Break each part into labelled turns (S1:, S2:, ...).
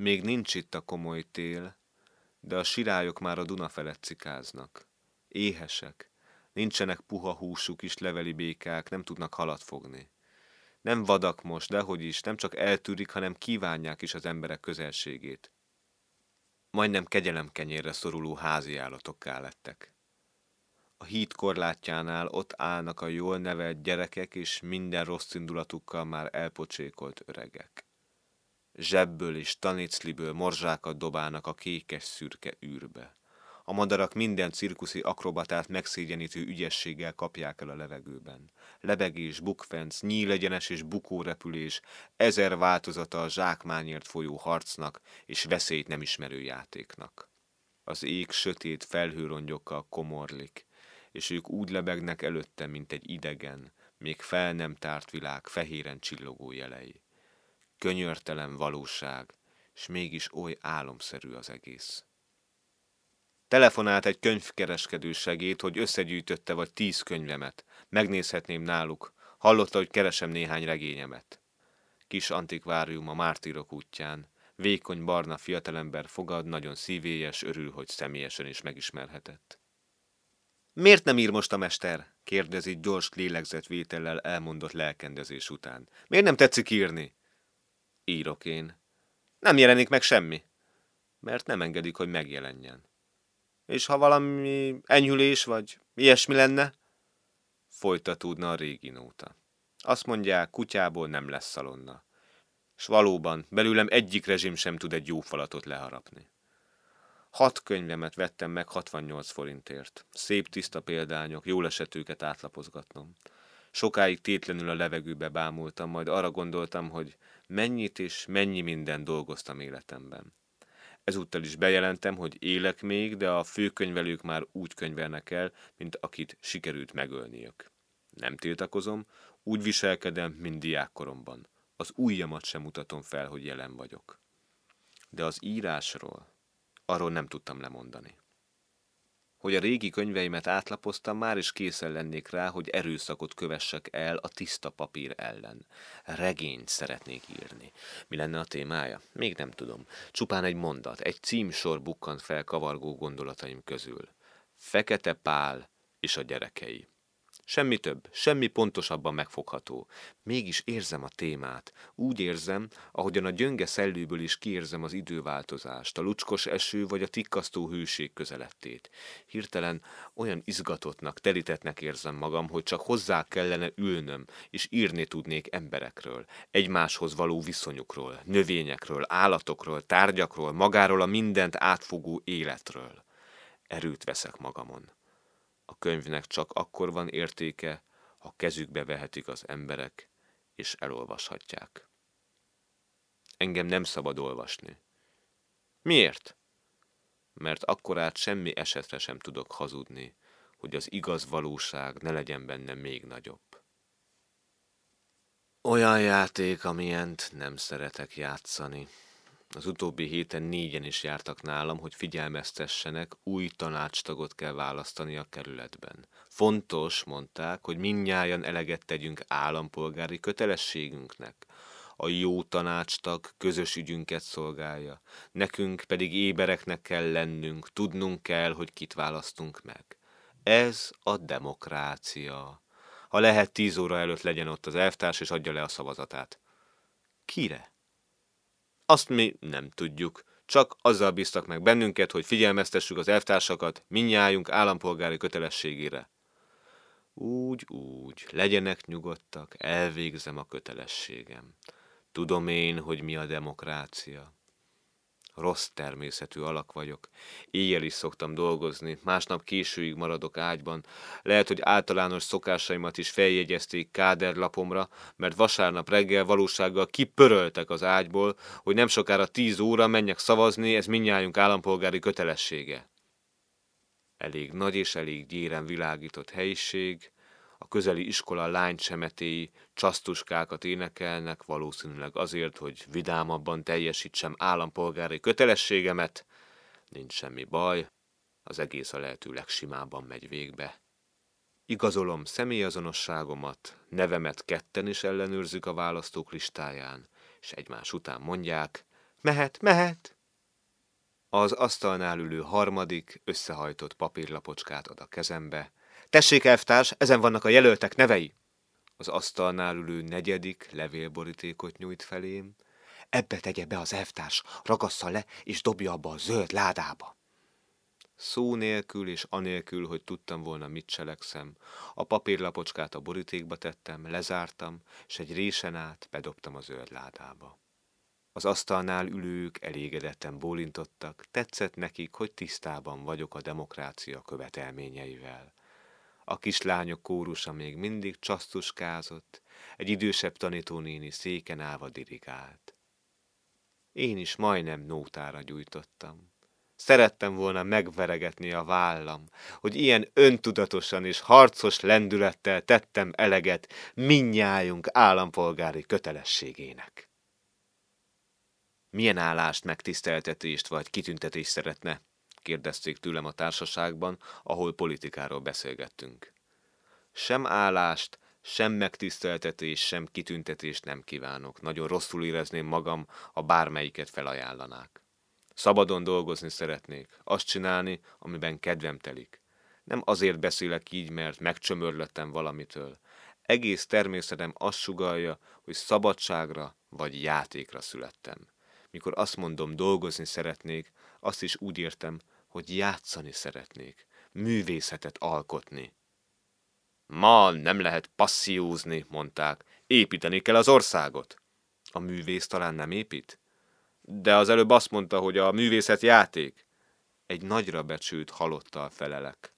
S1: Még nincs itt a komoly tél, de a sirályok már a Duna felett cikáznak. Éhesek, nincsenek puha húsuk is leveli békák, nem tudnak halat fogni. Nem vadak most, dehogy is, nem csak eltűrik, hanem kívánják is az emberek közelségét. Majdnem kegyelemkenyérre szoruló házi állatokká lettek. A híd korlátjánál ott állnak a jól nevelt gyerekek és minden rossz indulatukkal már elpocsékolt öregek. Zsebből és tanicliből morzsákat dobálnak a kékes szürke űrbe. A madarak minden cirkuszi akrobatát megszégyenítő ügyességgel kapják el a levegőben. Lebegés, bukfenc, nyílegyenes és bukórepülés, ezer változata a zsákmányért folyó harcnak és veszélyt nem ismerő játéknak. Az ég sötét felhőrongyokkal komorlik, és ők úgy lebegnek előtte, mint egy idegen, még fel nem tárt világ fehéren csillogó jelei. Könyörtelen valóság, és mégis oly álomszerű az egész. Telefonált egy könyvkereskedő segít, hogy összegyűjtötte vagy tíz könyvemet. Megnézhetném náluk. Hallotta, hogy keresem néhány regényemet. Kis antikvárium a mártírok útján. Vékony barna fiatalember fogad, nagyon szívélyes, örül, hogy személyesen is megismerhetett. Miért nem ír most a mester? kérdezi gyors lélegzetvétellel elmondott lelkendezés után. Miért nem tetszik írni? Írok én. Nem jelenik meg semmi. Mert nem engedik, hogy megjelenjen. És ha valami enyhülés vagy ilyesmi lenne, folytatódna a régi nóta. Azt mondják, kutyából nem lesz szalonna. És valóban, belőlem egyik rezsim sem tud egy jó falatot leharapni. Hat könyvemet vettem meg 68 forintért. Szép tiszta példányok, jól esett őket átlapozgatnom. Sokáig tétlenül a levegőbe bámultam, majd arra gondoltam, hogy mennyit és mennyi minden dolgoztam életemben. Ezúttal is bejelentem, hogy élek még, de a főkönyvelők már úgy könyvelnek el, mint akit sikerült megölniük. Nem tiltakozom, úgy viselkedem, mint diákkoromban. Az ujjamat sem mutatom fel, hogy jelen vagyok. De az írásról, arról nem tudtam lemondani. Hogy a régi könyveimet átlapoztam, már is készen lennék rá, hogy erőszakot kövessek el a tiszta papír ellen. Regényt szeretnék írni. Mi lenne a témája? Még nem tudom. Csupán egy mondat, egy címsor bukkant fel kavargó gondolataim közül. Fekete Pál és a gyerekei. Semmi több, semmi pontosabban megfogható. Mégis érzem a témát. Úgy érzem, ahogyan a gyönge szellőből is kiérzem az időváltozást, a lucskos eső vagy a tikkasztó hőség közelettét. Hirtelen olyan izgatottnak, telítetnek érzem magam, hogy csak hozzá kellene ülnöm, és írni tudnék emberekről, egymáshoz való viszonyukról, növényekről, állatokról, tárgyakról, magáról a mindent átfogó életről. Erőt veszek magamon. A könyvnek csak akkor van értéke, ha kezükbe vehetik az emberek, és elolvashatják. Engem nem szabad olvasni. Miért? Mert akkorát semmi esetre sem tudok hazudni, hogy az igaz valóság ne legyen benne még nagyobb. Olyan játék, amilyent nem szeretek játszani. Az utóbbi héten négyen is jártak nálam, hogy figyelmeztessenek, új tanácstagot kell választani a kerületben. Fontos, mondták, hogy minnyáján eleget tegyünk állampolgári kötelességünknek. A jó tanácstag közös ügyünket szolgálja, nekünk pedig ébereknek kell lennünk, tudnunk kell, hogy kit választunk meg. Ez a demokrácia. Ha lehet tíz óra előtt legyen ott az elvtárs, és adja le a szavazatát. Kire? Azt mi nem tudjuk. Csak azzal bíztak meg bennünket, hogy figyelmeztessük az elvtársakat minnyájunk állampolgári kötelességére. Úgy, úgy, legyenek nyugodtak, elvégzem a kötelességem. Tudom én, hogy mi a demokrácia rossz természetű alak vagyok. Éjjel is szoktam dolgozni, másnap későig maradok ágyban. Lehet, hogy általános szokásaimat is feljegyezték káderlapomra, mert vasárnap reggel valósággal kipöröltek az ágyból, hogy nem sokára tíz óra menjek szavazni, ez minnyájunk állampolgári kötelessége. Elég nagy és elég gyéren világított helyiség, a közeli iskola lánycsemetéi csasztuskákat énekelnek, valószínűleg azért, hogy vidámabban teljesítsem állampolgári kötelességemet. Nincs semmi baj, az egész a lehető legsimábban megy végbe. Igazolom személyazonosságomat, nevemet ketten is ellenőrzik a választók listáján, és egymás után mondják, Mehet, mehet! Az asztalnál ülő harmadik, összehajtott papírlapocskát ad a kezembe. Tessék, elvtárs, ezen vannak a jelöltek nevei! Az asztalnál ülő negyedik levélborítékot nyújt felém. Ebbe tegye be az elvtárs, ragassza le, és dobja abba a zöld ládába. Szó nélkül és anélkül, hogy tudtam volna, mit cselekszem, a papírlapocskát a borítékba tettem, lezártam, és egy résen át bedobtam a zöld ládába. Az asztalnál ülők elégedetten bólintottak, tetszett nekik, hogy tisztában vagyok a demokrácia követelményeivel. A kislányok kórusa még mindig csasztuskázott, egy idősebb tanítónéni széken állva dirigált. Én is majdnem nótára gyújtottam. Szerettem volna megveregetni a vállam, hogy ilyen öntudatosan és harcos lendülettel tettem eleget minnyájunk állampolgári kötelességének. Milyen állást, megtiszteltetést vagy kitüntetést szeretne? Kérdezték tőlem a társaságban, ahol politikáról beszélgettünk. Sem állást, sem megtiszteltetés, sem kitüntetést nem kívánok. Nagyon rosszul érezném magam, ha bármelyiket felajánlanák. Szabadon dolgozni szeretnék, azt csinálni, amiben kedvem telik. Nem azért beszélek így, mert megcsömörlöttem valamitől. Egész természetem azt sugalja, hogy szabadságra vagy játékra születtem. Mikor azt mondom, dolgozni szeretnék, azt is úgy értem, hogy játszani szeretnék, művészetet alkotni. Ma nem lehet passziózni, mondták, építeni kell az országot. A művész talán nem épít? De az előbb azt mondta, hogy a művészet játék. Egy nagyra becsült halottal felelek.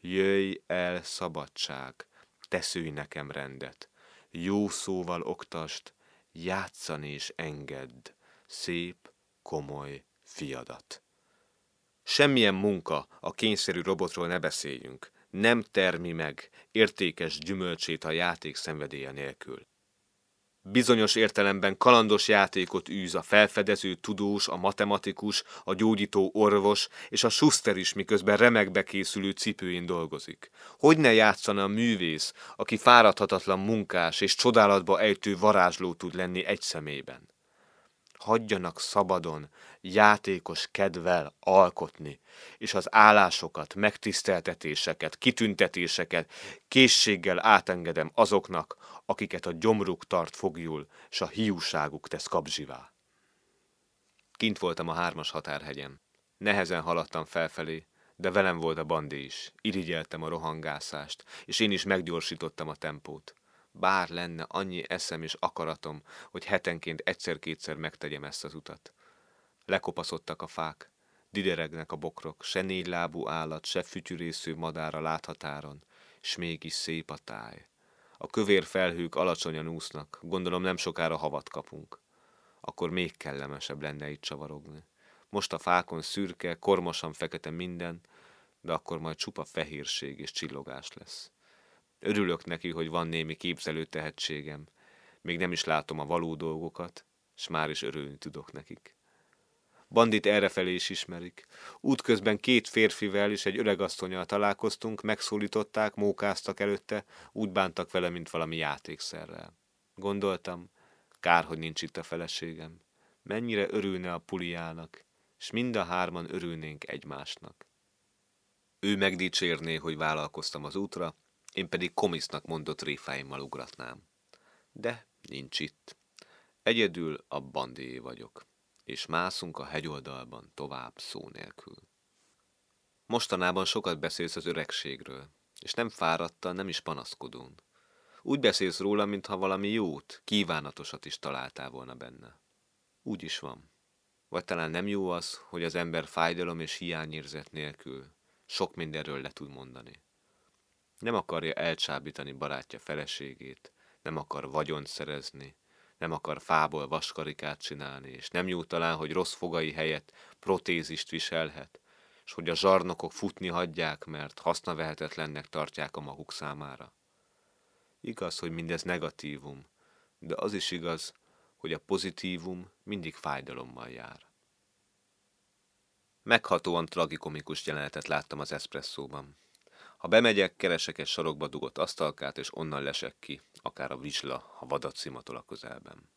S1: Jöjj el, szabadság, teszülj nekem rendet. Jó szóval oktast, játszani és engedd, szép, komoly fiadat. Semmilyen munka, a kényszerű robotról ne beszéljünk, nem termi meg értékes gyümölcsét a játék szenvedélye nélkül. Bizonyos értelemben kalandos játékot űz a felfedező tudós, a matematikus, a gyógyító orvos és a suszter is, miközben remekbe készülő cipőjén dolgozik. Hogy ne játszana a művész, aki fáradhatatlan munkás és csodálatba ejtő varázsló tud lenni egy szemében? Hagyjanak szabadon, játékos kedvel alkotni, és az állásokat, megtiszteltetéseket, kitüntetéseket készséggel átengedem azoknak, akiket a gyomruk tart fogjul, s a hiúságuk tesz kapzsivá. Kint voltam a hármas határhegyen. Nehezen haladtam felfelé, de velem volt a bandi is. Irigyeltem a rohangászást, és én is meggyorsítottam a tempót. Bár lenne annyi eszem és akaratom, hogy hetenként egyszer-kétszer megtegyem ezt az utat. Lekopaszodtak a fák, dideregnek a bokrok, se négy lábú állat, se fütyürésző madára láthatáron, s mégis szép a táj. A kövér felhők alacsonyan úsznak, gondolom nem sokára havat kapunk. Akkor még kellemesebb lenne itt csavarogni. Most a fákon szürke, kormosan fekete minden, de akkor majd csupa fehérség és csillogás lesz. Örülök neki, hogy van némi képzelő tehetségem. Még nem is látom a való dolgokat, s már is örülni tudok nekik. Bandit errefelé is ismerik. Útközben két férfivel és egy öregasszonyal találkoztunk, megszólították, mókáztak előtte, úgy bántak vele, mint valami játékszerrel. Gondoltam, kár, hogy nincs itt a feleségem. Mennyire örülne a puliának, és mind a hárman örülnénk egymásnak. Ő megdicsérné, hogy vállalkoztam az útra, én pedig komisznak mondott réfáimmal ugratnám. De nincs itt. Egyedül a bandié vagyok, és mászunk a hegyoldalban tovább szó nélkül. Mostanában sokat beszélsz az öregségről, és nem fáradtan, nem is panaszkodón. Úgy beszélsz róla, mintha valami jót, kívánatosat is találtál volna benne. Úgy is van. Vagy talán nem jó az, hogy az ember fájdalom és hiányérzet nélkül sok mindenről le tud mondani. Nem akarja elcsábítani barátja feleségét, nem akar vagyont szerezni, nem akar fából vaskarikát csinálni, és nem jó talán, hogy rossz fogai helyett protézist viselhet, és hogy a zsarnokok futni hagyják, mert hasznavehetetlennek tartják a maguk számára. Igaz, hogy mindez negatívum, de az is igaz, hogy a pozitívum mindig fájdalommal jár. Meghatóan tragikomikus jelenetet láttam az eszpresszóban. Ha bemegyek, keresek egy sarokba dugott asztalkát, és onnan lesek ki, akár a vizsla, ha vadat szimatol a közelben.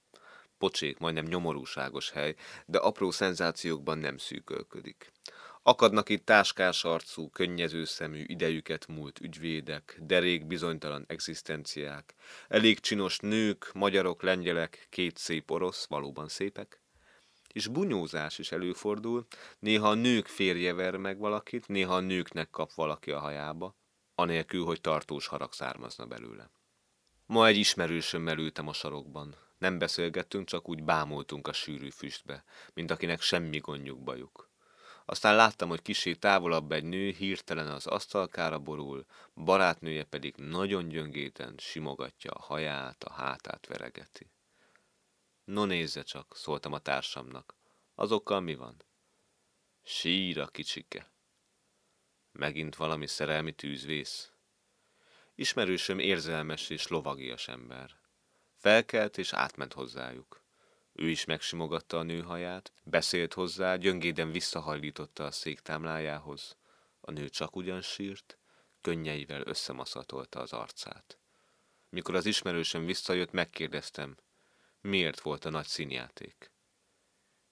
S1: Pocsék, majdnem nyomorúságos hely, de apró szenzációkban nem szűkölködik. Akadnak itt táskás arcú, könnyező szemű, idejüket múlt ügyvédek, derék bizonytalan egzisztenciák, elég csinos nők, magyarok, lengyelek, két szép orosz, valóban szépek, és bunyózás is előfordul, néha a nők férje ver meg valakit, néha a nőknek kap valaki a hajába, anélkül, hogy tartós harag származna belőle. Ma egy ismerősömmel ültem a sarokban. Nem beszélgettünk, csak úgy bámultunk a sűrű füstbe, mint akinek semmi gondjuk bajuk. Aztán láttam, hogy kisé távolabb egy nő hirtelen az asztalkára borul, barátnője pedig nagyon gyöngéten simogatja a haját, a hátát veregeti. No nézze csak, szóltam a társamnak. Azokkal mi van? Sír a kicsike. Megint valami szerelmi tűzvész. Ismerősöm érzelmes és lovagias ember. Felkelt és átment hozzájuk. Ő is megsimogatta a nő haját, beszélt hozzá, gyöngéden visszahajlította a széktámlájához. A nő csak ugyan sírt, könnyeivel összemaszatolta az arcát. Mikor az ismerősöm visszajött, megkérdeztem, miért volt a nagy színjáték.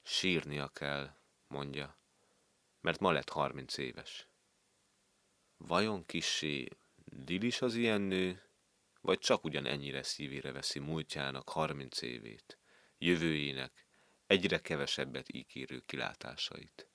S1: Sírnia kell, mondja, mert ma lett harminc éves. Vajon kissé dilis az ilyen nő, vagy csak ugyan ennyire szívére veszi múltjának harminc évét, jövőjének egyre kevesebbet ígérő kilátásait?